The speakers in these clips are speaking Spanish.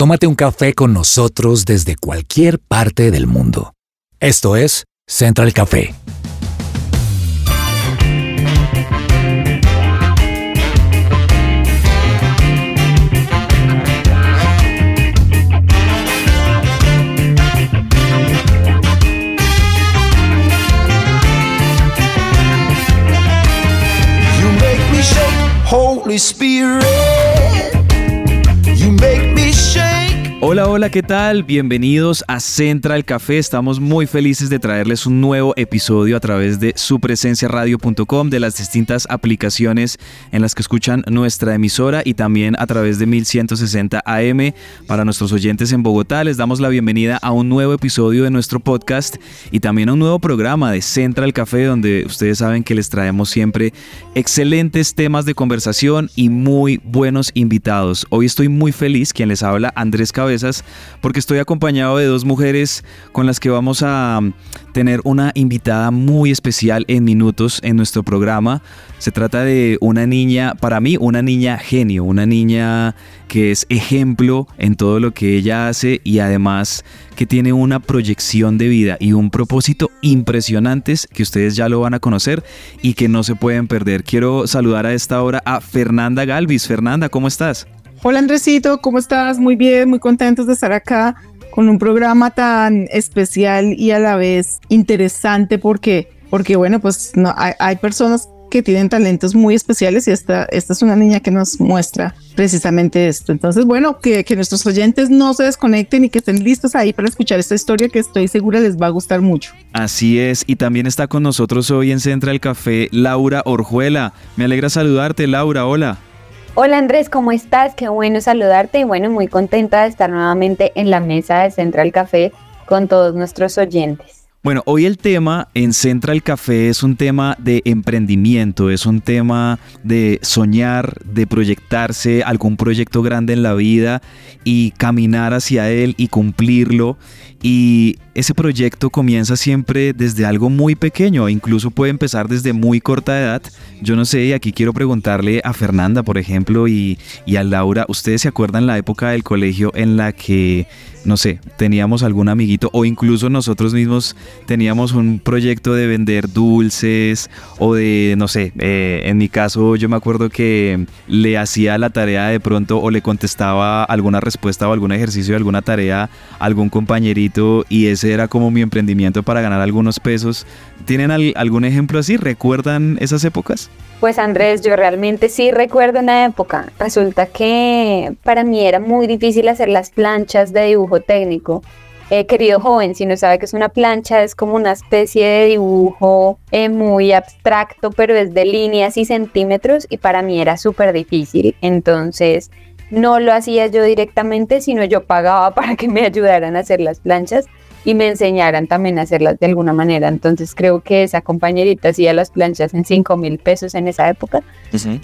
tómate un café con nosotros desde cualquier parte del mundo. Esto es Central Café. Holy Spirit. Hola, hola, ¿qué tal? Bienvenidos a Central Café. Estamos muy felices de traerles un nuevo episodio a través de supresenciaradio.com, de las distintas aplicaciones en las que escuchan nuestra emisora y también a través de 1160 AM. Para nuestros oyentes en Bogotá, les damos la bienvenida a un nuevo episodio de nuestro podcast y también a un nuevo programa de Central Café, donde ustedes saben que les traemos siempre excelentes temas de conversación y muy buenos invitados. Hoy estoy muy feliz, quien les habla, Andrés Porque estoy acompañado de dos mujeres con las que vamos a mm, tener una invitada muy especial en minutos en nuestro programa. Se trata de una niña, para mí, una niña genio, una niña que es ejemplo en todo lo que ella hace y además que tiene una proyección de vida y un propósito impresionantes que ustedes ya lo van a conocer y que no se pueden perder. Quiero saludar a esta hora a Fernanda Galvis. Fernanda, ¿cómo estás? Hola Andresito, ¿cómo estás? Muy bien, muy contentos de estar acá con un programa tan especial y a la vez interesante porque, porque bueno, pues no, hay, hay personas que tienen talentos muy especiales y esta, esta es una niña que nos muestra precisamente esto. Entonces, bueno, que, que nuestros oyentes no se desconecten y que estén listos ahí para escuchar esta historia que estoy segura les va a gustar mucho. Así es, y también está con nosotros hoy en Central Café Laura Orjuela. Me alegra saludarte, Laura, hola. Hola Andrés, ¿cómo estás? Qué bueno saludarte y bueno, muy contenta de estar nuevamente en la mesa de Central Café con todos nuestros oyentes. Bueno, hoy el tema en Central Café es un tema de emprendimiento, es un tema de soñar, de proyectarse algún proyecto grande en la vida y caminar hacia él y cumplirlo. Y ese proyecto comienza siempre desde algo muy pequeño, incluso puede empezar desde muy corta edad. Yo no sé, aquí quiero preguntarle a Fernanda, por ejemplo, y, y a Laura, ¿ustedes se acuerdan la época del colegio en la que no sé, teníamos algún amiguito o incluso nosotros mismos teníamos un proyecto de vender dulces o de, no sé, eh, en mi caso yo me acuerdo que le hacía la tarea de pronto o le contestaba alguna respuesta o algún ejercicio de alguna tarea algún compañerito y ese era como mi emprendimiento para ganar algunos pesos. ¿Tienen al- algún ejemplo así? ¿Recuerdan esas épocas? Pues Andrés, yo realmente sí recuerdo una época. Resulta que para mí era muy difícil hacer las planchas de dibujo técnico. Eh, querido joven, si no sabe que es una plancha, es como una especie de dibujo eh, muy abstracto, pero es de líneas y centímetros y para mí era súper difícil. Entonces no lo hacía yo directamente, sino yo pagaba para que me ayudaran a hacer las planchas y me enseñaran también a hacerlas de alguna manera. Entonces creo que esa compañerita hacía las planchas en 5 mil pesos en esa época.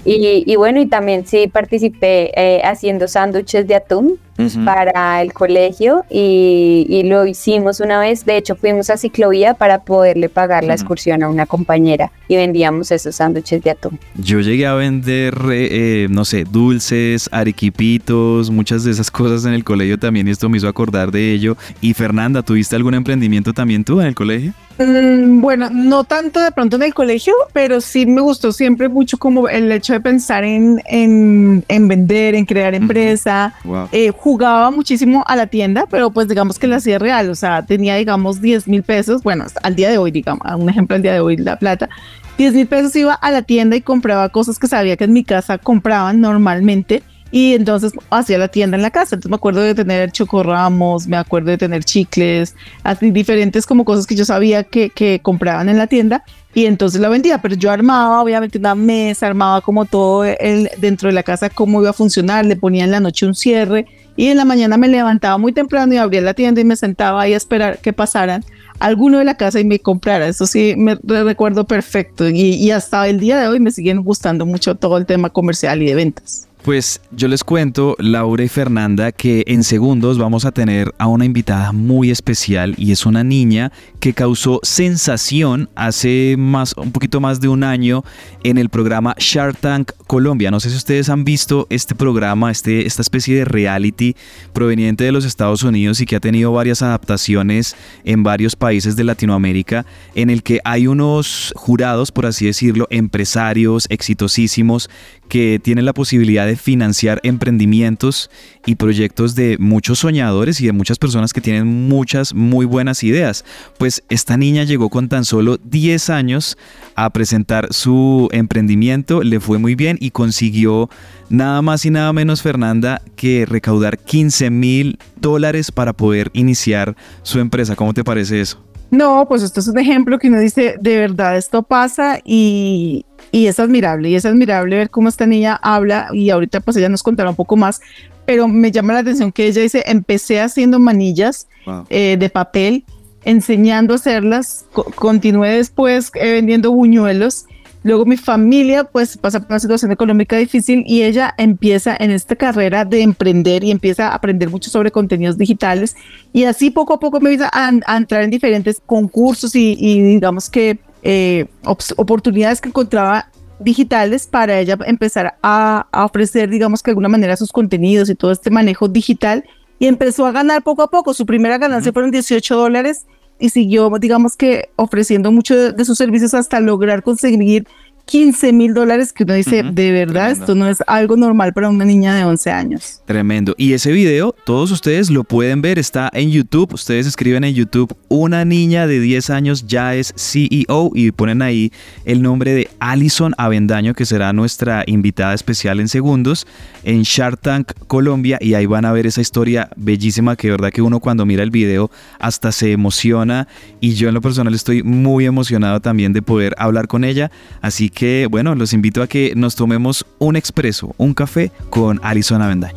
Y, y bueno, y también sí participé eh, haciendo sándwiches de atún para el colegio y, y lo hicimos una vez. De hecho, fuimos a ciclovía para poderle pagar la Ujú. excursión a una compañera y vendíamos esos sándwiches de atún. Yo llegué a vender, eh, eh, no sé, dulces, arequipitos, muchas de esas cosas en el colegio también esto me hizo acordar de ello. Y Fernanda, ¿tuviste algún emprendimiento también tú en el colegio? Mm, bueno, no tanto de pronto en el colegio, pero sí me gustó siempre mucho como el hecho de pensar en, en, en vender, en crear empresa. Wow. Eh, jugaba muchísimo a la tienda, pero pues digamos que la hacía real, o sea, tenía digamos 10 mil pesos, bueno, al día de hoy, digamos, un ejemplo al día de hoy, la plata. 10 mil pesos iba a la tienda y compraba cosas que sabía que en mi casa compraban normalmente y entonces hacía la tienda en la casa. Entonces me acuerdo de tener chocorramos, me acuerdo de tener chicles, así diferentes como cosas que yo sabía que, que compraban en la tienda y entonces la vendía, pero yo armaba obviamente una mesa, armaba como todo el, dentro de la casa cómo iba a funcionar, le ponía en la noche un cierre y en la mañana me levantaba muy temprano y abría la tienda y me sentaba ahí a esperar que pasaran alguno de la casa y me comprara. Eso sí, me re- recuerdo perfecto y, y hasta el día de hoy me siguen gustando mucho todo el tema comercial y de ventas. Pues yo les cuento, Laura y Fernanda, que en segundos vamos a tener a una invitada muy especial y es una niña que causó sensación hace más, un poquito más de un año en el programa Shark Tank Colombia. No sé si ustedes han visto este programa, este, esta especie de reality proveniente de los Estados Unidos y que ha tenido varias adaptaciones en varios países de Latinoamérica, en el que hay unos jurados, por así decirlo, empresarios exitosísimos que tienen la posibilidad de financiar emprendimientos y proyectos de muchos soñadores y de muchas personas que tienen muchas muy buenas ideas. Pues esta niña llegó con tan solo 10 años a presentar su emprendimiento, le fue muy bien y consiguió nada más y nada menos, Fernanda, que recaudar 15 mil dólares para poder iniciar su empresa. ¿Cómo te parece eso? No, pues esto es un ejemplo que uno dice, de verdad esto pasa y, y es admirable, y es admirable ver cómo esta niña habla y ahorita pues ella nos contará un poco más, pero me llama la atención que ella dice, empecé haciendo manillas eh, de papel, enseñando a hacerlas, continué después eh, vendiendo buñuelos, luego mi familia pues pasa por una situación económica difícil y ella empieza en esta carrera de emprender y empieza a aprender mucho sobre contenidos digitales y así poco a poco me empieza a, entrar en diferentes concursos y, y digamos que eh, oportunidades que encontraba digitales para ella empezar a, ofrecer, digamos que de alguna manera, sus contenidos y todo este manejo digital. Y empezó a ganar poco a poco. Su primera ganancia fueron 18 dólares y siguió, digamos que, ofreciendo mucho de sus servicios hasta lograr conseguir 15 mil dólares que uno dice, de verdad, esto no es algo normal para una niña de 11 años. Tremendo. Y ese video, todos ustedes lo pueden ver, está en YouTube. Ustedes escriben en YouTube, una niña de 10 años ya es CEO y ponen ahí el nombre de Alison Avendaño, que será nuestra invitada especial en segundos, en Shark Tank Colombia. Y ahí van a ver esa historia bellísima que de verdad que uno cuando mira el video hasta se emociona. Y yo en lo personal estoy muy emocionado también de poder hablar con ella. Así que bueno, los invito a que nos tomemos un expreso, un café con Alison Avendaño.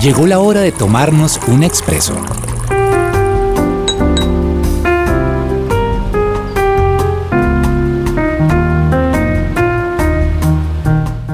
Llegó la hora de tomarnos un expreso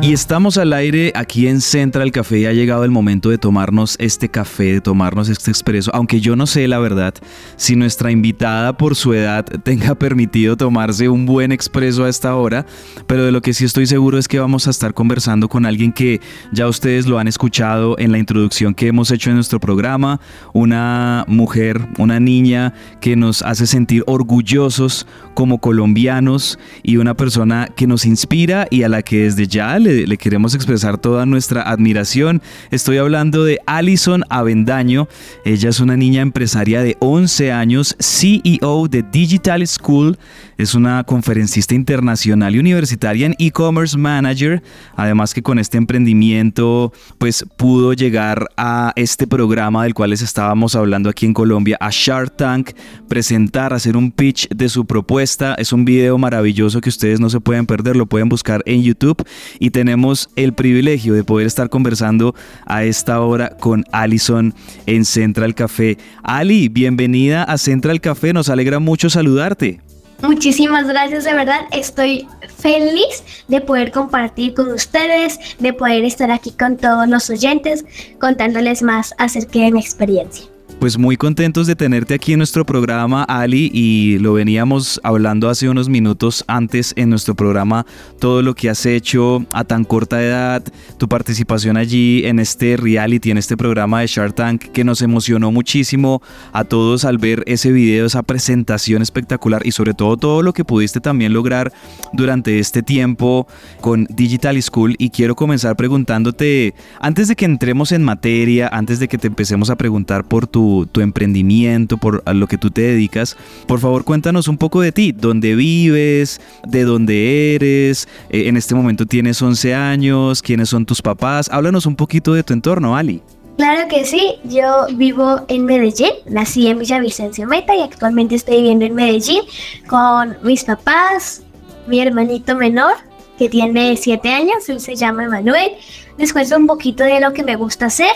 Y estamos al aire aquí en Central Café. Y ha llegado el momento de tomarnos este café, de tomarnos este expreso, aunque yo no sé la verdad si nuestra invitada por su edad tenga permitido tomarse un buen expreso a esta hora, pero de lo que sí estoy seguro es que vamos a estar conversando con alguien que ya ustedes lo han escuchado en la introducción que hemos hecho en nuestro programa, una mujer, una niña que nos hace sentir orgullosos como colombianos y una persona que nos inspira y a la que desde ya le le, queremos expresar toda nuestra admiración. Estoy hablando de Alison Avendaño. Ella es una niña empresaria de 11 años, CEO de Digital School. Es una conferencista internacional y universitaria en e-commerce manager. Además que con este emprendimiento pues pudo llegar a este programa del cual les estábamos hablando aquí en Colombia, a Shark Tank, presentar, hacer un pitch de su propuesta. Es un video maravilloso que ustedes no se pueden perder, lo pueden buscar en YouTube y tenemos el privilegio de poder estar conversando a esta hora con Alison en Central Café. Ali, bienvenida a Central Café, nos alegra mucho saludarte. Muchísimas gracias, de verdad. Estoy feliz de poder compartir con ustedes, de poder estar aquí con todos los oyentes, contándoles más acerca de mi experiencia. Pues muy contentos de tenerte aquí en nuestro programa, Ali, y lo veníamos hablando hace unos minutos antes en nuestro programa, todo lo que has hecho a tan corta edad, tu participación allí en este reality, en este programa de Shark Tank, que nos emocionó muchísimo a todos al ver ese video, esa presentación espectacular y sobre todo todo lo que pudiste también lograr durante este tiempo con Digital School. Y quiero comenzar preguntándote, antes de que entremos en materia, antes de que te empecemos a preguntar por tu tu, emprendimiento, por a lo que tú te dedicas. Por favor, cuéntanos un poco de ti, dónde vives, de dónde eres, eh, en este momento tienes 11 años, quiénes son tus papás. Háblanos un poquito de tu entorno, Ali. Claro que sí, yo vivo en Medellín, nací en Villavicencio Meta y actualmente estoy viviendo en Medellín con mis papás, mi hermanito menor que tiene 7 años, él se llama Emanuel. Les cuento un poquito de lo que me gusta hacer.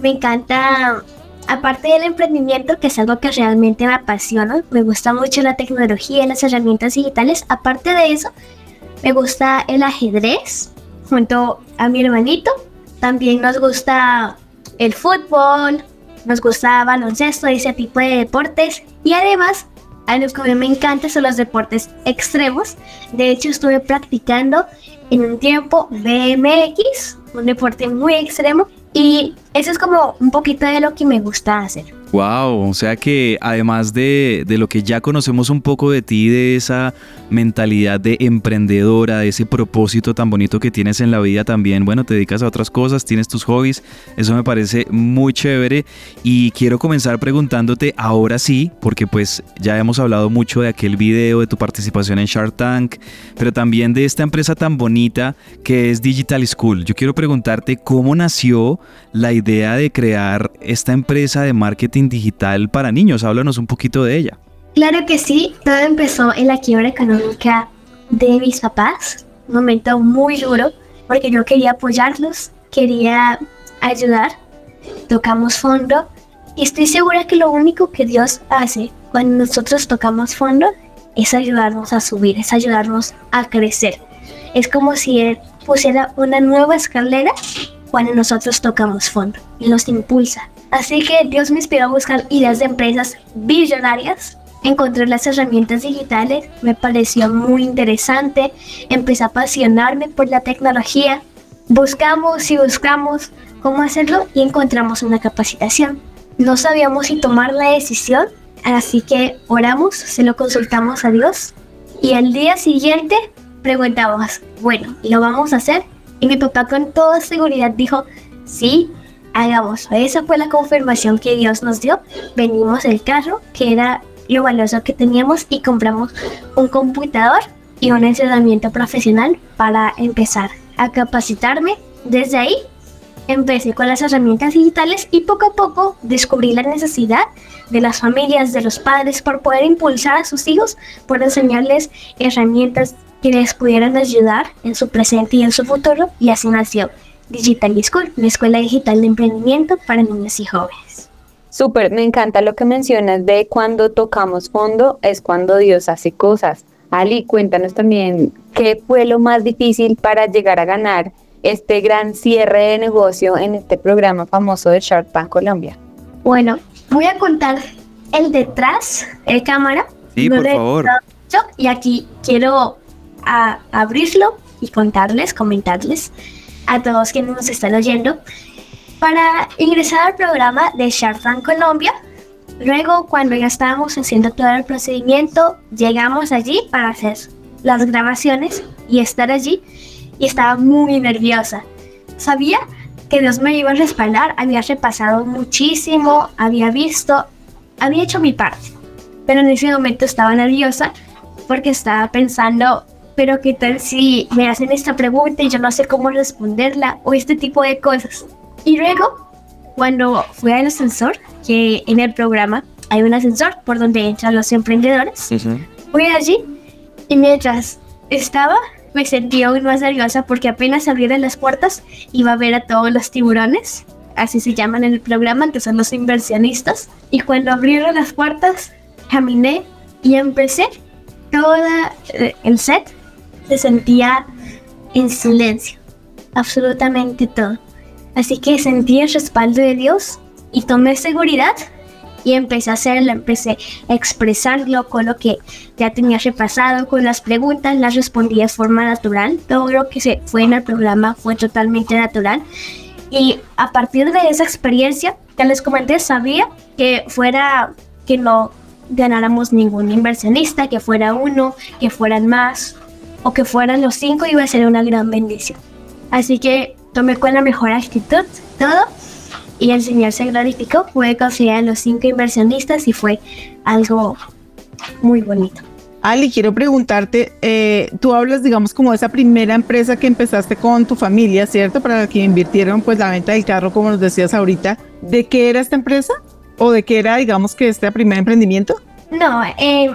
Me encanta, aparte del emprendimiento, que es algo que realmente me apasiona, me gusta mucho la tecnología y las herramientas digitales. Aparte de eso, me gusta el ajedrez junto a mi hermanito. También nos gusta el fútbol, nos gusta baloncesto y ese tipo de deportes. Y además, a los que a mí me encantan son los deportes extremos. De hecho, estuve practicando en un tiempo BMX, un deporte muy extremo. Y eso es como un poquito de lo que me gusta hacer. Wow, o sea que además de, de, lo que ya conocemos un poco de ti, de esa mentalidad de emprendedora, de ese propósito tan bonito que tienes en la vida también, bueno, te dedicas a otras cosas, tienes tus hobbies, eso me parece muy chévere y quiero comenzar preguntándote ahora sí, porque pues ya hemos hablado mucho de aquel video, de tu participación en Shark Tank, pero también de esta empresa tan bonita que es Digital School. Yo quiero preguntarte cómo nació la idea de crear esta empresa de marketing digital para niños. Háblanos un poquito de ella. Claro que sí, todo empezó en la quiebra económica de mis papás, un momento muy duro, porque yo quería apoyarlos, quería ayudar, tocamos fondo y estoy segura que lo único que Dios hace cuando nosotros tocamos fondo es ayudarnos a subir, es ayudarnos a crecer. Es como si Él pusiera una nueva escalera cuando nosotros tocamos fondo y nos impulsa. Así que Dios me inspiró a buscar ideas de empresas billonarias. Encontré las herramientas digitales, me pareció muy interesante, empecé a apasionarme por la tecnología. Buscamos y buscamos cómo hacerlo y encontramos una capacitación. No sabíamos si tomar la decisión, así que oramos, se lo consultamos a Dios y al día siguiente preguntamos, bueno, ¿lo vamos a hacer? Y mi papá con toda seguridad dijo, sí, hagamos. Esa fue la confirmación que Dios nos dio. Venimos el carro, que era lo valioso que teníamos, y compramos un computador y un entrenamiento profesional para empezar a capacitarme. Desde ahí empecé con las herramientas digitales y poco a poco descubrí la necesidad de las familias, de los padres, por poder impulsar a sus hijos, por enseñarles herramientas que les pudieran ayudar en su presente y en su futuro, y así nació Digital School, la escuela digital de emprendimiento para niños y jóvenes. Súper, me encanta lo que mencionas de cuando tocamos fondo es cuando Dios hace cosas. Ali, cuéntanos también qué fue lo más difícil para llegar a ganar este gran cierre de negocio en este programa famoso de Shark Tank Colombia. Bueno, voy a contar el detrás de cámara. Sí, por favor. Y aquí quiero a abrirlo y contarles, comentarles a todos quienes nos están oyendo. Para ingresar al programa de Shark Tank Colombia, luego cuando ya estábamos haciendo todo el procedimiento, llegamos allí para hacer las grabaciones y estar allí y estaba muy nerviosa. Sabía que Dios me iba a respaldar, había repasado muchísimo, había visto, había hecho mi parte, pero en ese momento estaba nerviosa porque estaba pensando pero qué tal si me hacen esta pregunta y yo no sé cómo responderla o este tipo de cosas. Y luego, cuando fui al ascensor, que en el programa hay un ascensor por donde entran los emprendedores, fui allí y mientras estaba me sentí aún más nerviosa porque apenas abrieron las puertas iba a ver a todos los tiburones, así se llaman en el programa, que son los inversionistas. Y cuando abrieron las puertas, caminé y empecé todo eh, el set se sentía en silencio, absolutamente todo. Así que sentí el respaldo de Dios y tomé seguridad y empecé a hacerlo, empecé a expresarlo con lo que ya tenía repasado, con las preguntas, las respondí de forma natural. Todo lo que se fue en el programa fue totalmente natural. Y a partir de esa experiencia que les comenté, sabía que fuera que no ganáramos ningún inversionista, que fuera uno, que fueran más, o que fueran los cinco iba a ser una gran bendición. Así que tomé con la mejor actitud todo y el Señor se glorificó. Pude considerar los cinco inversionistas y fue algo muy bonito. Ali, quiero preguntarte, eh, tú hablas, digamos, como de esa primera empresa que empezaste con tu familia, ¿cierto? Para que invirtieron pues la venta del carro, como nos decías ahorita. ¿De qué era esta empresa? ¿O de qué era, digamos, que este primer emprendimiento? No, eh,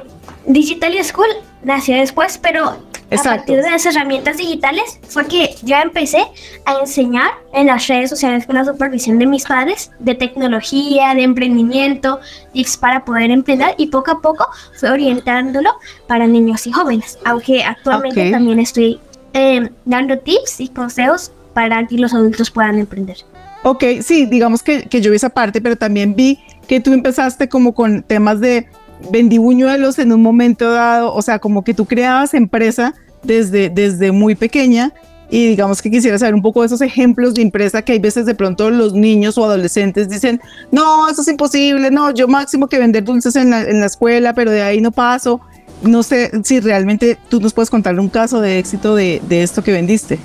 Digital School nació después, pero a partir de las herramientas digitales fue que yo empecé a enseñar en las redes sociales con la supervisión de mis padres de tecnología, de emprendimiento, tips para poder emprender y poco a poco fue orientándolo para niños y jóvenes, aunque actualmente también estoy eh, dando tips y consejos para que los adultos puedan emprender. Ok, sí, digamos que, que yo vi esa parte, pero también vi que tú empezaste como con temas de vendí buñuelos en un momento dado, o sea, como que tú creabas empresa desde, desde muy pequeña y digamos que quisiera saber un poco de esos ejemplos de empresa que hay veces de pronto los niños o adolescentes dicen, no, eso es imposible, no, yo máximo que vender dulces en la, en la escuela, pero de ahí no paso. No sé si realmente tú nos puedes contar un caso de éxito de, de esto que vendiste.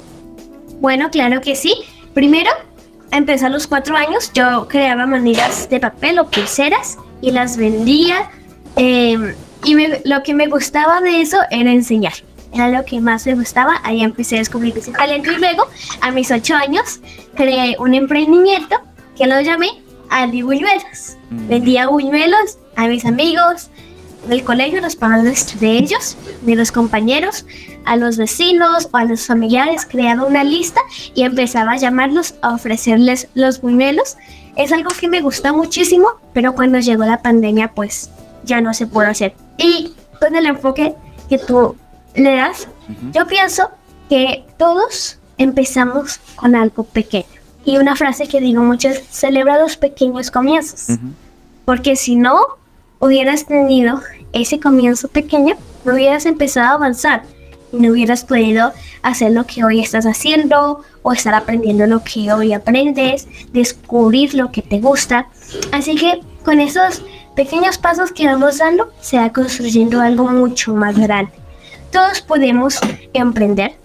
Bueno, claro que sí. Primero, empecé a los cuatro años, yo creaba manitas de papel o pulseras y las vendía. Eh, y me- lo que me gustaba de eso era enseñar. Era lo que más me gustaba. Ahí empecé a descubrir ese talento. Y luego, a mis ocho años, creé un emprendimiento que lo llamé Andy Buñuelos. Vendía buñuelos a mis amigos del colegio, los padres de ellos, de los compañeros, a los vecinos o a los familiares, creaba una lista y empezaba a llamarlos a ofrecerles los buñuelos. Es algo que me gusta muchísimo, pero cuando llegó la pandemia, pues ya no se pudo hacer. Y con el enfoque que tú le das, yo pienso que todos empezamos con algo pequeño. Y una frase que digo mucho es, celebra los pequeños comienzos. Porque si no hubieras tenido ese comienzo pequeño, no hubieras empezado a avanzar y no hubieras podido hacer lo que hoy estás haciendo o estar aprendiendo lo que hoy aprendes, descubrir lo que te gusta. Así que con esos pequeños pasos que vamos dando, se va construyendo algo mucho más grande. Todos podemos emprender.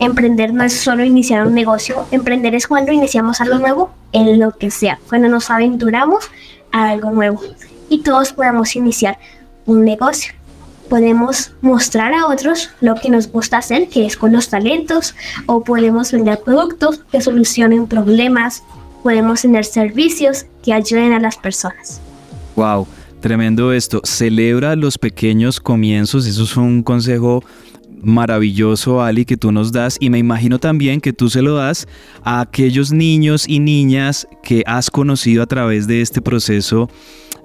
Emprender no es solo iniciar un negocio, emprender es cuando iniciamos algo nuevo en lo que sea, cuando nos aventuramos a algo nuevo. Y todos podemos iniciar un negocio. Podemos mostrar a otros lo que nos gusta hacer, que es con los talentos, o podemos vender productos que solucionen problemas, podemos tener servicios que ayuden a las personas. Wow, tremendo esto. Celebra los pequeños comienzos. Eso es un consejo maravilloso, Ali, que tú nos das. Y me imagino también que tú se lo das a aquellos niños y niñas que has conocido a través de este proceso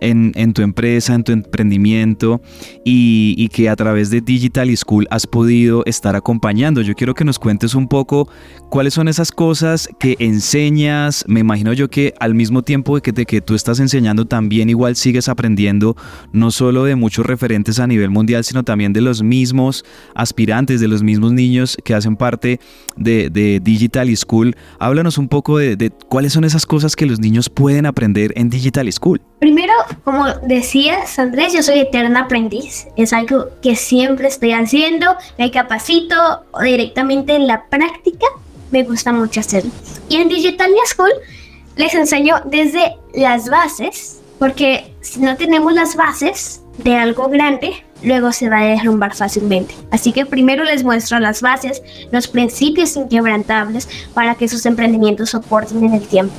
en, tu empresa, en tu emprendimiento y, que a través de Digital School has podido estar acompañando. Yo quiero que nos cuentes un poco cuáles son esas cosas que enseñas. Me imagino yo que al mismo tiempo de que, tú estás enseñando, también igual sigues aprendiendo no solo de muchos referentes a nivel mundial, sino también de los mismos aspirantes, de los mismos niños que hacen parte de, Digital School. Háblanos un poco de cuáles son esas cosas que los niños pueden aprender en Digital School. Primero, como decías, Andrés, yo soy eterna aprendiz. Es algo que siempre estoy haciendo, me capacito directamente en la práctica. Me gusta mucho hacerlo. Y en Digital School les enseño desde las bases, porque si no tenemos las bases de algo grande, luego se va a derrumbar fácilmente. Así que primero les muestro las bases, los principios inquebrantables para que sus emprendimientos soporten en el tiempo.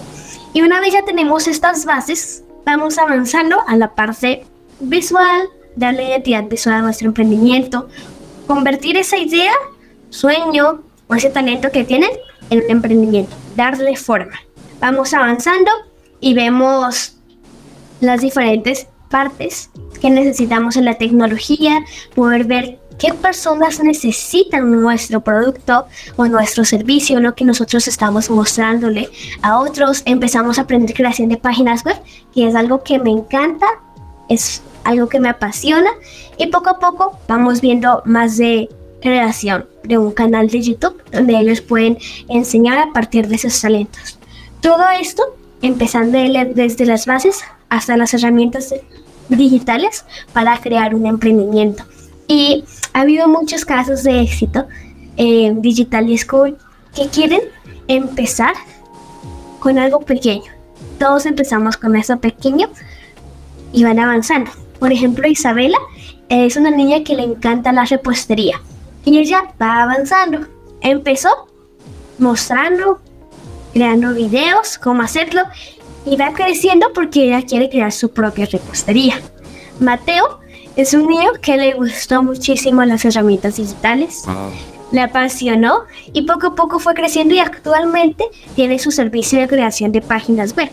Y una vez ya tenemos estas bases, vamos avanzando a la parte visual, darle identidad visual a nuestro emprendimiento, convertir esa idea, sueño o ese talento que tienen en un emprendimiento, darle forma. Vamos avanzando y vemos las diferentes partes que necesitamos en la tecnología, poder ver qué personas necesitan nuestro producto o nuestro servicio, lo que nosotros estamos mostrándole a otros. Empezamos a aprender creación de páginas web, que es algo que me encanta, es algo que me apasiona y poco a poco vamos viendo más de creación de un canal de YouTube donde ellos pueden enseñar a partir de sus talentos. Todo esto empezando de- desde las bases hasta las herramientas digitales para crear un emprendimiento. Y ha habido muchos casos de éxito en Digital School que quieren empezar con algo pequeño. Todos empezamos con eso pequeño y van avanzando. Por ejemplo, Isabela es una niña que le encanta la repostería y ella va avanzando. Empezó mostrando, creando videos, cómo hacerlo y va creciendo porque ella quiere crear su propia repostería. Mateo Es un niño que le gustó muchísimo las herramientas digitales, le apasionó y poco a poco fue creciendo y actualmente tiene su servicio de creación de páginas web.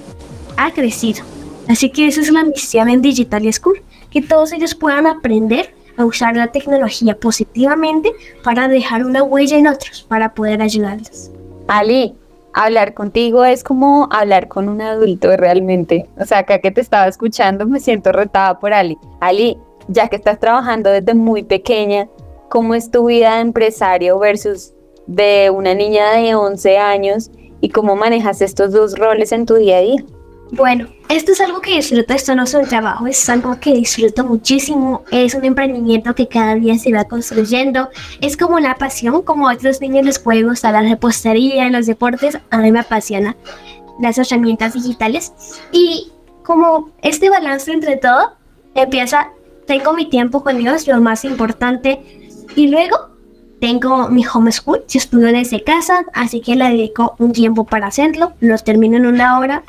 Ha crecido. Así que esa es la misión en Digital School, que todos ellos puedan aprender a usar la tecnología positivamente para dejar una huella en otros, para poder ayudarlos. Ali, hablar contigo es como hablar con un adulto realmente. O sea, acá que te estaba escuchando me siento retada por Ali. Ali, ya que estás trabajando desde muy pequeña, ¿cómo es tu vida de empresario versus de una niña de 11 años y cómo manejas estos dos roles en tu día a día? Bueno, esto es algo que disfruto, esto no es un trabajo, es algo que disfruto muchísimo, es un emprendimiento que cada día se va construyendo, es como una pasión, como a otros niños les puede gustar la repostería, los deportes, a mí me apasiona las herramientas digitales. Y como este balance entre todo empieza, tengo mi tiempo con Dios, lo más importante, y luego tengo mi homeschool, yo estudio desde casa, así que le dedico un tiempo para hacerlo, lo termino en una hora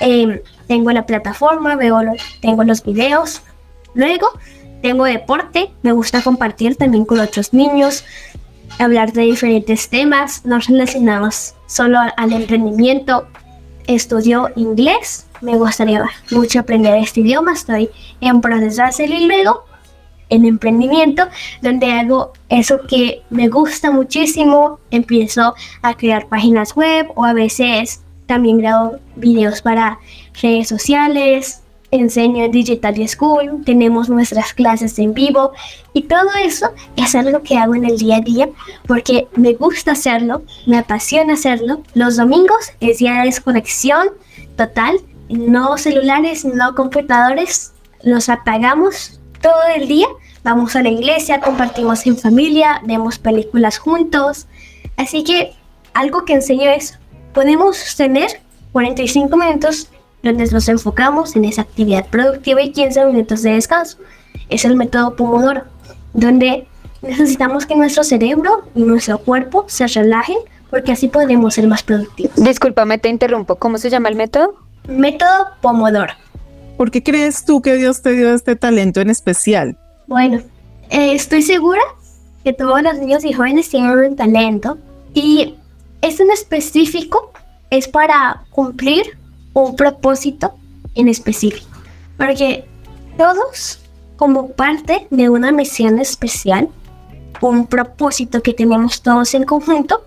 Em, tengo la plataforma, veo tengo los videos. Luego tengo deporte, me gusta compartir también con otros niños, hablar de diferentes temas, no relacionados solo al emprendimiento. Estudio inglés, me gustaría mucho aprender este idioma, estoy en proceso de hacerlo luego en emprendimiento, donde hago eso que me gusta muchísimo, empiezo a crear páginas web o a veces también grabo videos para redes sociales, enseño en Digital School, tenemos nuestras clases en vivo y todo eso es algo que hago en el día a día porque me gusta hacerlo, me apasiona hacerlo. Los domingos es día de desconexión total, no celulares, no computadores, los apagamos todo el día, vamos a la iglesia, compartimos en familia, vemos películas juntos. Así que algo que enseño es podemos tener 45 minutos donde nos enfocamos en esa actividad productiva y 15 minutos de descanso. Es el método Pomodoro, donde necesitamos que nuestro cerebro y nuestro cuerpo se relajen porque así podremos ser más productivos. Discúlpame, te interrumpo. ¿Cómo se llama el método? Método Pomodoro. ¿Por qué crees tú que Dios te dio este talento en especial? Bueno, eh, estoy segura que todos los niños y jóvenes tienen un talento y este en específico es para cumplir un propósito en específico. Porque todos, como parte de una misión especial, un propósito que tenemos todos en conjunto,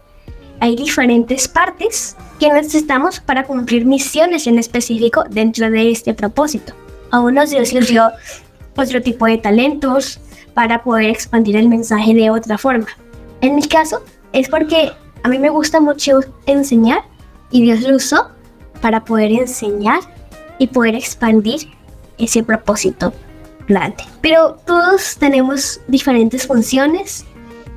hay diferentes partes que necesitamos para cumplir misiones en específico dentro de este propósito. A unos Dios les dio otro tipo de talentos para poder expandir el mensaje de otra forma. En mi caso, es porque a mí me gusta mucho enseñar y Dios lo usó para poder enseñar y poder expandir ese propósito grande. Pero todos tenemos diferentes funciones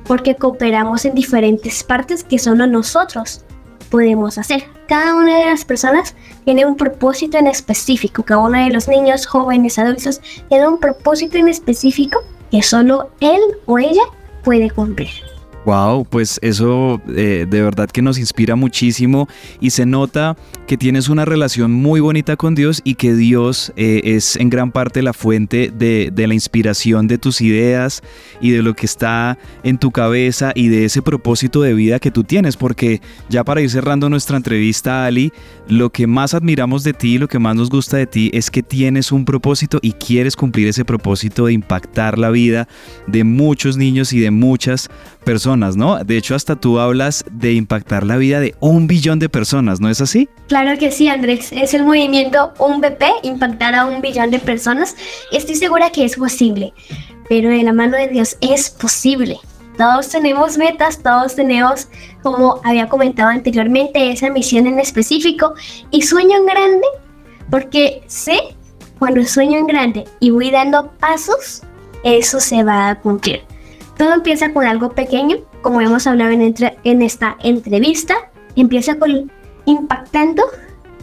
porque cooperamos en diferentes partes que solo nosotros podemos hacer. Cada una de las personas tiene un propósito en específico. Cada uno de los niños, jóvenes, adultos tiene un propósito en específico que solo él o ella puede cumplir. Wow, pues eso eh, de verdad que nos inspira muchísimo y se nota que tienes una relación muy bonita con Dios y que Dios eh, es en gran parte la fuente de, de, la inspiración de tus ideas y de lo que está en tu cabeza y de ese propósito de vida que tú tienes, porque ya para ir cerrando nuestra entrevista, Ali, lo que más admiramos de ti, lo que más nos gusta de ti es que tienes un propósito y quieres cumplir ese propósito de impactar la vida de muchos niños y de muchas personas, ¿no? De hecho, hasta tú hablas de impactar la vida de un billón de personas, ¿no es así? Claro que sí, Andrés. Es el movimiento Un BP, impactar a un billón de personas. Estoy segura que es posible, pero de la mano de Dios es posible. Todos tenemos metas, todos tenemos, como había comentado anteriormente, esa misión en específico y sueño en grande, porque sé cuando sueño en grande y voy dando pasos, eso se va a cumplir. Todo empieza con algo pequeño, como hemos hablado en, esta entrevista, empieza con impactando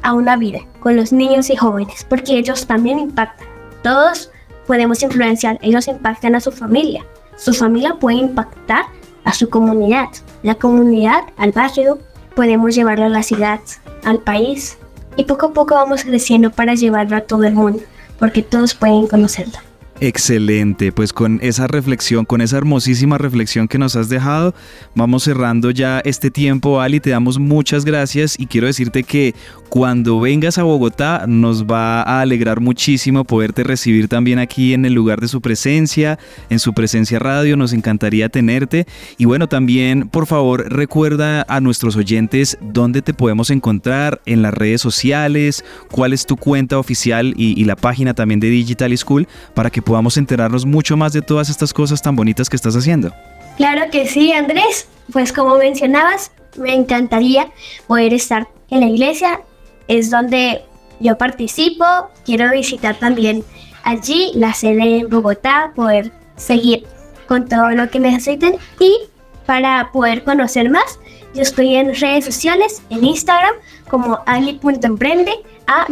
a una vida, con los niños y jóvenes, porque ellos también impactan. Todos podemos influenciar, ellos impactan a su familia, su familia puede impactar a su comunidad, la comunidad al barrio, podemos llevarlo a la ciudad, al país, y poco a poco vamos creciendo para llevarlo a todo el mundo, porque todos pueden conocerlo. Excelente, pues con esa reflexión, con esa hermosísima reflexión que nos has dejado, vamos cerrando ya este tiempo, Ali, te damos muchas gracias y quiero decirte que cuando vengas a Bogotá nos va a alegrar muchísimo poderte recibir también aquí en el lugar de su presencia, en su presencia radio, nos encantaría tenerte. Y bueno, también por favor recuerda a nuestros oyentes dónde te podemos encontrar en las redes sociales, cuál es tu cuenta oficial y, la página también de Digital School para que podamos enterarnos mucho más de todas estas cosas tan bonitas que estás haciendo. Claro que sí, Andrés. Pues como mencionabas, me encantaría poder estar en la iglesia. Es donde yo participo. Quiero visitar también allí la sede en Bogotá, poder seguir con todo lo que necesiten y para poder conocer más, yo estoy en redes sociales, en Instagram como ali.emprende, a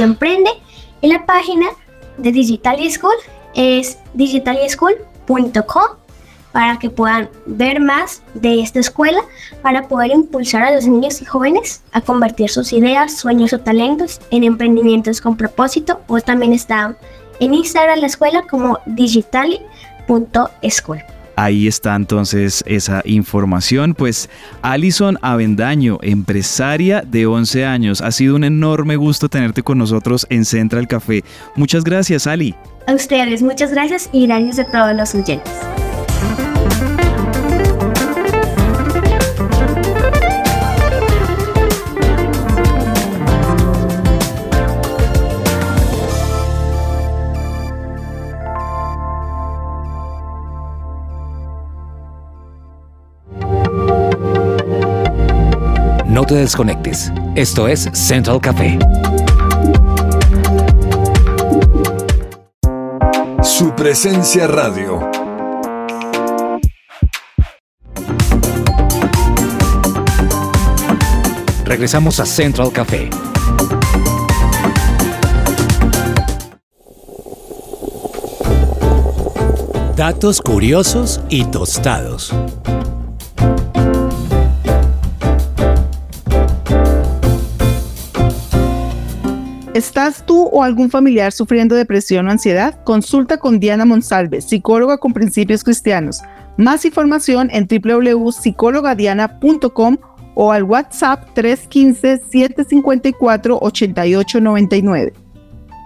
emprende, en la página de Digital School es digitalschool.com para que puedan ver más de esta escuela, para poder impulsar a los niños y jóvenes a convertir sus ideas, sueños o talentos en emprendimientos con propósito. O también está en Instagram la escuela como digital.school. Ahí está entonces esa información. Pues Alison Avendaño, empresaria de 11 años. Ha sido un enorme gusto tenerte con nosotros en Central Café. Muchas gracias, Ali. A ustedes, muchas gracias y gracias a todos los oyentes. Te desconectes. Esto es Central Café. Su presencia radio. Regresamos a Central Café. Datos curiosos y tostados. ¿Estás tú o algún familiar sufriendo depresión o ansiedad? Consulta con Diana Monsalve, psicóloga con principios cristianos. Más información en www.psicologadiana.com o al WhatsApp 315-754-8899.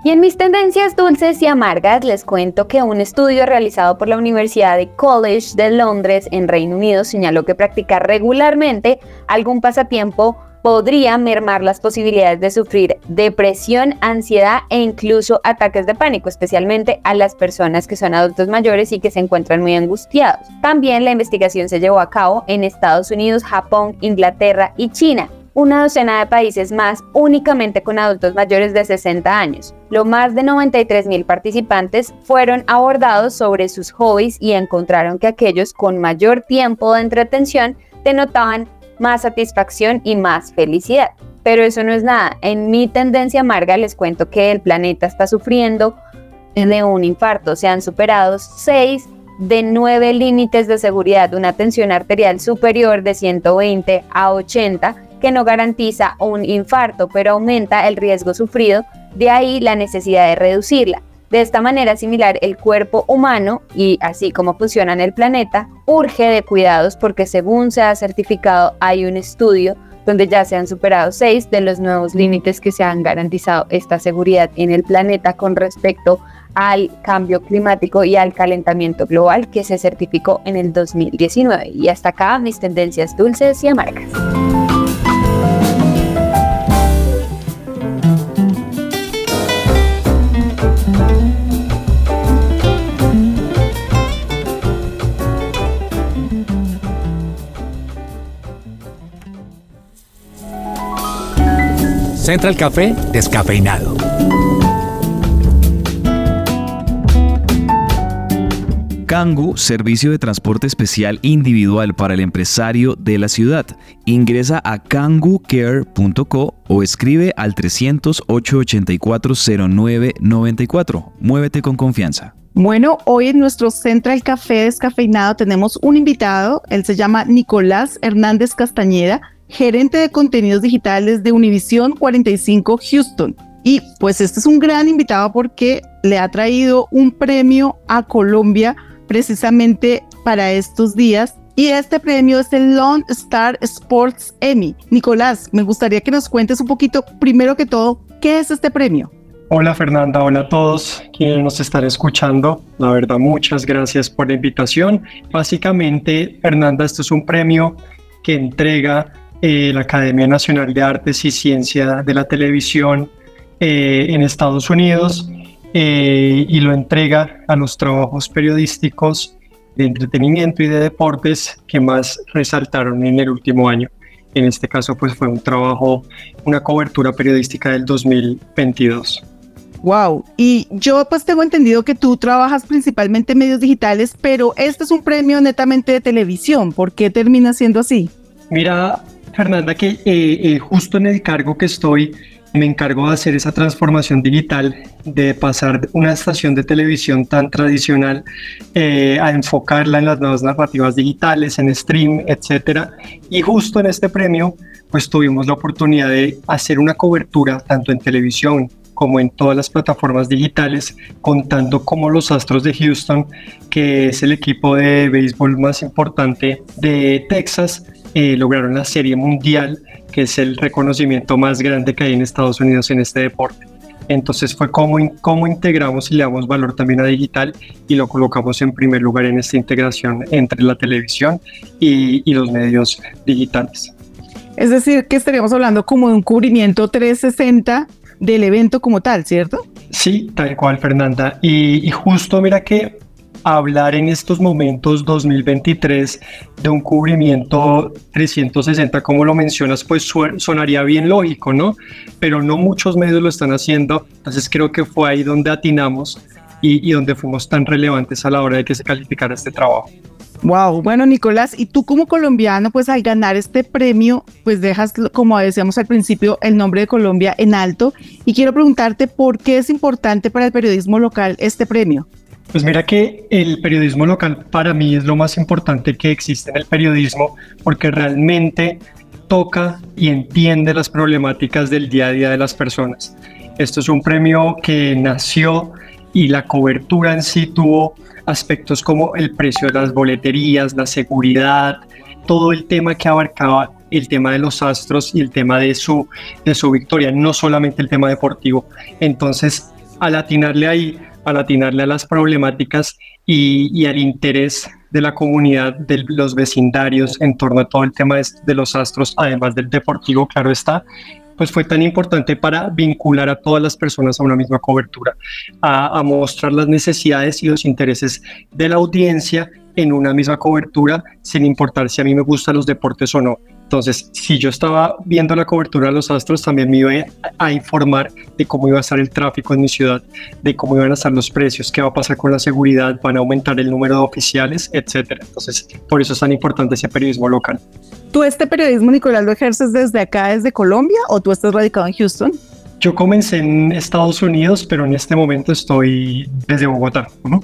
Y en mis tendencias dulces y amargas les cuento que un estudio realizado por la Universidad de College de Londres en Reino Unido señaló que practicar regularmente algún pasatiempo podría mermar las posibilidades de sufrir depresión, ansiedad e incluso ataques de pánico, especialmente a las personas que son adultos mayores y que se encuentran muy angustiados. También la investigación se llevó a cabo en Estados Unidos, Japón, Inglaterra y China una docena de países más únicamente con adultos mayores de 60 años. Lo más de 93 mil participantes fueron abordados sobre sus hobbies y encontraron que aquellos con mayor tiempo de entretención denotaban más satisfacción y más felicidad. Pero eso no es nada. En mi tendencia amarga les cuento que el planeta está sufriendo de un infarto. Se han superado 6 de 9 límites de seguridad, una tensión arterial superior de 120 a 80 que no garantiza un infarto, pero aumenta el riesgo sufrido, de ahí la necesidad de reducirla. De esta manera similar, el cuerpo humano y así como funciona en el planeta, urge de cuidados porque según se ha certificado hay un estudio donde ya se han superado seis de los nuevos límites que se han garantizado esta seguridad en el planeta con respecto al cambio climático y al calentamiento global que se certificó en el 2019. Y hasta acá mis tendencias dulces y amargas. Central Café descafeinado. Kangu, servicio de transporte especial individual para el empresario de la ciudad. Ingresa a kangucare.co o escribe al 300-884-0994. Muévete con confianza. Bueno, hoy en nuestro Central Café Descafeinado tenemos un invitado. Él se llama Nicolás Hernández Castañeda, gerente de contenidos digitales de Univisión 45 Houston. Y pues este es un gran invitado porque le ha traído un premio a Colombia precisamente para estos días. Y este premio es el Lone Star Sports Emmy. Nicolás, me gustaría que nos cuentes un poquito, primero que todo, ¿qué es este premio? Hola Fernanda, hola a todos quienes nos están escuchando. La verdad, muchas gracias por la invitación. Básicamente, Fernanda, esto es un premio que entrega eh, la Academia Nacional de Artes y Ciencia de la Televisión eh, en Estados Unidos eh, y lo entrega a los trabajos periodísticos de entretenimiento y de deportes que más resaltaron en el último año. En este caso, pues fue un trabajo, una cobertura periodística del 2022. Wow, y yo pues tengo entendido que tú trabajas principalmente en medios digitales, pero este es un premio netamente de televisión. ¿Por qué termina siendo así? Mira, Fernanda, que eh, eh, justo en el cargo que estoy, me encargo de hacer esa transformación digital, de pasar una estación de televisión tan tradicional eh, a enfocarla en las nuevas narrativas digitales, en stream, etcétera. Y justo en este premio, pues tuvimos la oportunidad de hacer una cobertura tanto en televisión como en todas las plataformas digitales, contando como los Astros de Houston, que es el equipo de béisbol más importante de Texas, eh, lograron la Serie Mundial, que es el reconocimiento más grande que hay en Estados Unidos en este deporte. Entonces fue cómo, cómo integramos y le damos valor también a digital y lo colocamos en primer lugar en esta integración entre la televisión y, y los medios digitales. Es decir, que estaríamos hablando como de un cubrimiento 360 del evento como tal, ¿cierto? Sí, tal cual, Fernanda. Y, justo mira que hablar en estos momentos 2023 de un cubrimiento 360, como lo mencionas, pues sonaría bien lógico, ¿no? Pero no muchos medios lo están haciendo, entonces creo que fue ahí donde atinamos y, y donde fuimos tan relevantes a la hora de que se calificara este trabajo. Wow, bueno Nicolás, y tú como colombiano, pues al ganar este premio, pues dejas, como decíamos al principio, el nombre de Colombia en alto. Y quiero preguntarte por qué es importante para el periodismo local este premio. Pues mira que el periodismo local para mí es lo más importante que existe en el periodismo, porque realmente toca y entiende las problemáticas del día a día de las personas. Esto es un premio que nació y la cobertura en sí tuvo aspectos como el precio de las boleterías, la seguridad, todo el tema que abarcaba el tema de los astros y el tema de su, de su victoria, no solamente el tema deportivo. Entonces, al atinarle ahí, al atinarle a las problemáticas y, al interés de la comunidad, de los vecindarios en torno a todo el tema de, de los astros, además del deportivo, claro está, pues fue tan importante para vincular a todas las personas a una misma cobertura, a, a mostrar las necesidades y los intereses de la audiencia en una misma cobertura, sin importar si a mí me gustan los deportes o no. Entonces, si yo estaba viendo la cobertura de los Astros, también me iba a, informar de cómo iba a estar el tráfico en mi ciudad, de cómo iban a estar los precios, qué va a pasar con la seguridad, van a aumentar el número de oficiales, etcétera. Entonces, por eso es tan importante ese periodismo local. ¿Tú este periodismo, Nicolás, lo ejerces desde acá, desde Colombia, o tú estás radicado en Houston? Yo comencé en Estados Unidos, pero en este momento estoy desde Bogotá. ¿no?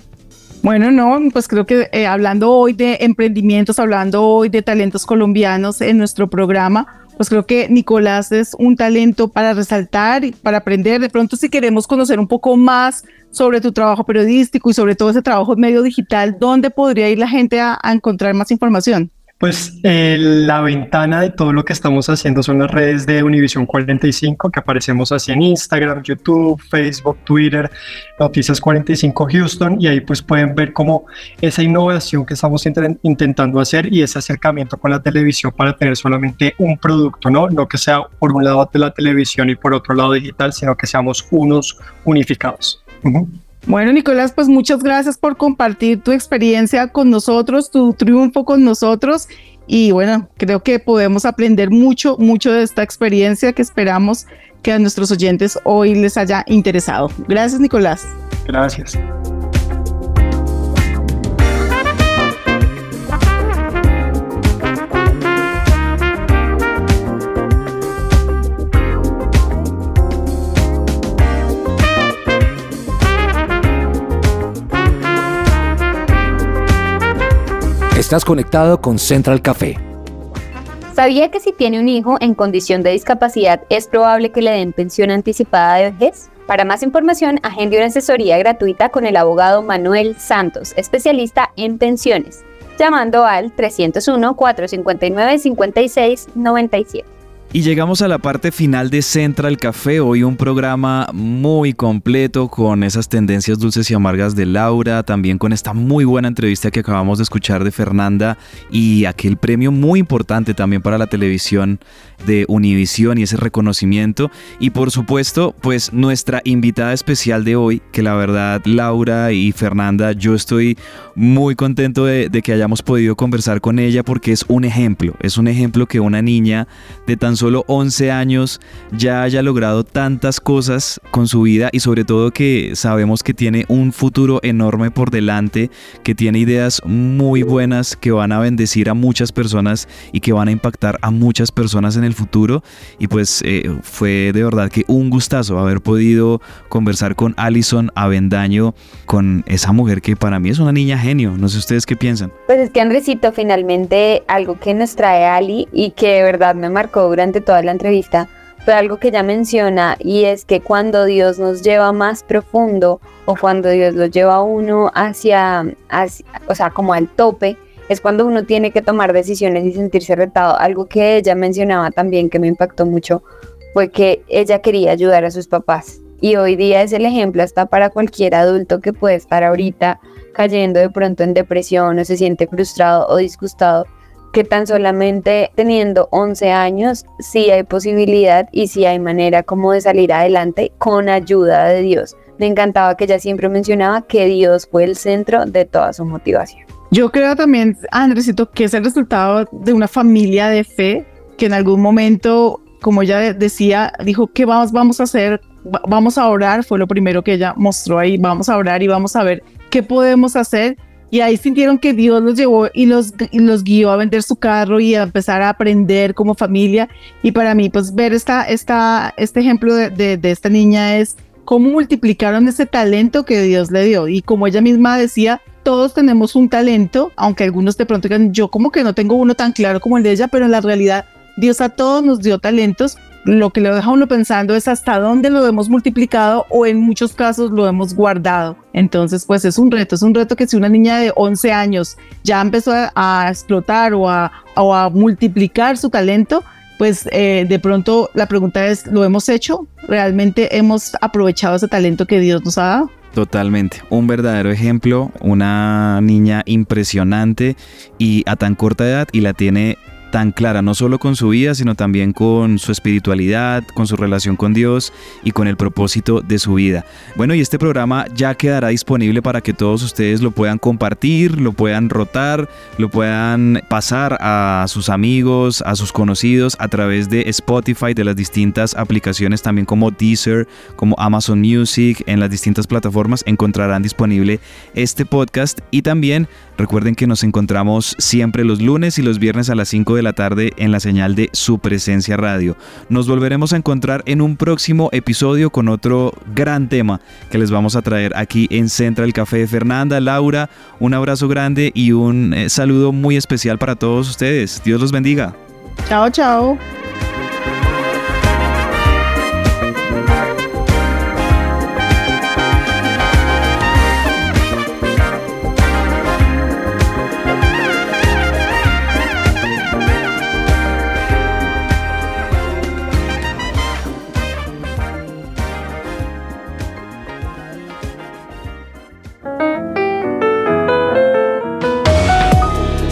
Bueno, no, pues creo que eh, hablando hoy de emprendimientos, hablando hoy de talentos colombianos en nuestro programa, pues creo que Nicolás es un talento para resaltar y para aprender. De pronto, si queremos conocer un poco más sobre tu trabajo periodístico y sobre todo ese trabajo en medio digital, ¿dónde podría ir la gente a encontrar más información? Pues eh, la ventana de todo lo que estamos haciendo son las redes de Univision 45, que aparecemos así en Instagram, YouTube, Facebook, Twitter, Noticias 45 Houston, y ahí pues pueden ver cómo esa innovación que estamos intentando hacer y ese acercamiento con la televisión para tener solamente un producto, ¿no? No que sea por un lado de la televisión y por otro lado digital, sino que seamos unos unificados. Bueno, Nicolás, pues muchas gracias por compartir tu experiencia con nosotros, tu triunfo con nosotros. Y bueno, creo que podemos aprender mucho, mucho de esta experiencia que esperamos que a nuestros oyentes hoy les haya interesado. Gracias, Nicolás. Gracias. Estás conectado con Central Café. ¿Sabía que si tiene un hijo en condición de discapacidad es probable que le den pensión anticipada de vejez? Para más información, agende una asesoría gratuita con el abogado Manuel Santos, especialista en pensiones, llamando al 301-459-5697. Y llegamos a la parte final de Central Café, hoy un programa muy completo con esas tendencias dulces y amargas de Laura, también con esta muy buena entrevista que acabamos de escuchar de Fernanda y aquel premio muy importante también para la televisión de Univisión y ese reconocimiento. Y por supuesto, pues nuestra invitada especial de hoy, que la verdad Laura y Fernanda, yo estoy muy contento de, de que hayamos podido conversar con ella porque es un ejemplo, es un ejemplo que una niña de tan solo 11 años ya haya logrado tantas cosas con su vida y sobre todo que sabemos que tiene un futuro enorme por delante, que tiene ideas muy buenas que van a bendecir a muchas personas y que van a impactar a muchas personas en el futuro. Y pues eh, fue de verdad que un gustazo haber podido conversar con Alison Avendaño, con esa mujer que para mí es una niña genio. No sé ustedes qué piensan. Pues es que Andresito, finalmente algo que nos trae Ali y que de verdad me marcó durante toda la entrevista fue algo que ella menciona y es que cuando Dios nos lleva más profundo o cuando Dios lo lleva a uno hacia, hacia, o sea, como al tope, es cuando uno tiene que tomar decisiones y sentirse retado. Algo que ella mencionaba también que me impactó mucho fue que ella quería ayudar a sus papás y hoy día es el ejemplo hasta para cualquier adulto que puede estar ahorita cayendo de pronto en depresión o se siente frustrado o disgustado que tan solamente teniendo 11 años sí hay posibilidad y sí hay manera como de salir adelante con ayuda de Dios. Me encantaba que ella siempre mencionaba que Dios fue el centro de toda su motivación. Yo creo también, Andresito, que es el resultado de una familia de fe que en algún momento, como ella decía, dijo, ¿qué vamos, vamos a hacer? Vamos a orar, fue lo primero que ella mostró ahí, vamos a orar y vamos a ver qué podemos hacer y ahí sintieron que Dios los llevó y los, los guió a vender su carro y a empezar a aprender como familia. Y para mí, pues ver esta, esta, este ejemplo de, de, esta niña es cómo multiplicaron ese talento que Dios le dio. Y como ella misma decía, todos tenemos un talento, aunque algunos de pronto digan, yo como que no tengo uno tan claro como el de ella, pero en la realidad Dios a todos nos dio talentos lo que lo deja uno pensando es hasta dónde lo hemos multiplicado o en muchos casos lo hemos guardado. Entonces, pues es un reto, es un reto que si una niña de 11 años ya empezó a, explotar o a, multiplicar su talento, pues eh, de pronto la pregunta es, ¿lo hemos hecho? ¿Realmente hemos aprovechado ese talento que Dios nos ha dado? Totalmente, un verdadero ejemplo, una niña impresionante y a tan corta edad y la tiene tan clara, no solo con su vida, sino también con su espiritualidad, con su relación con Dios y con el propósito de su vida. Bueno, y este programa ya quedará disponible para que todos ustedes lo puedan compartir, lo puedan rotar, lo puedan pasar a sus amigos, a sus conocidos a través de Spotify, de las distintas aplicaciones también como Deezer, como Amazon Music, en las distintas plataformas encontrarán disponible este podcast y también recuerden que nos encontramos siempre los lunes y los viernes a las 5 de la tarde en la señal de su presencia radio. Nos volveremos a encontrar en un próximo episodio con otro gran tema que les vamos a traer aquí en Central Café. Fernanda, Laura, un abrazo grande y un eh, saludo muy especial para todos ustedes. Dios los bendiga. Chao, chao.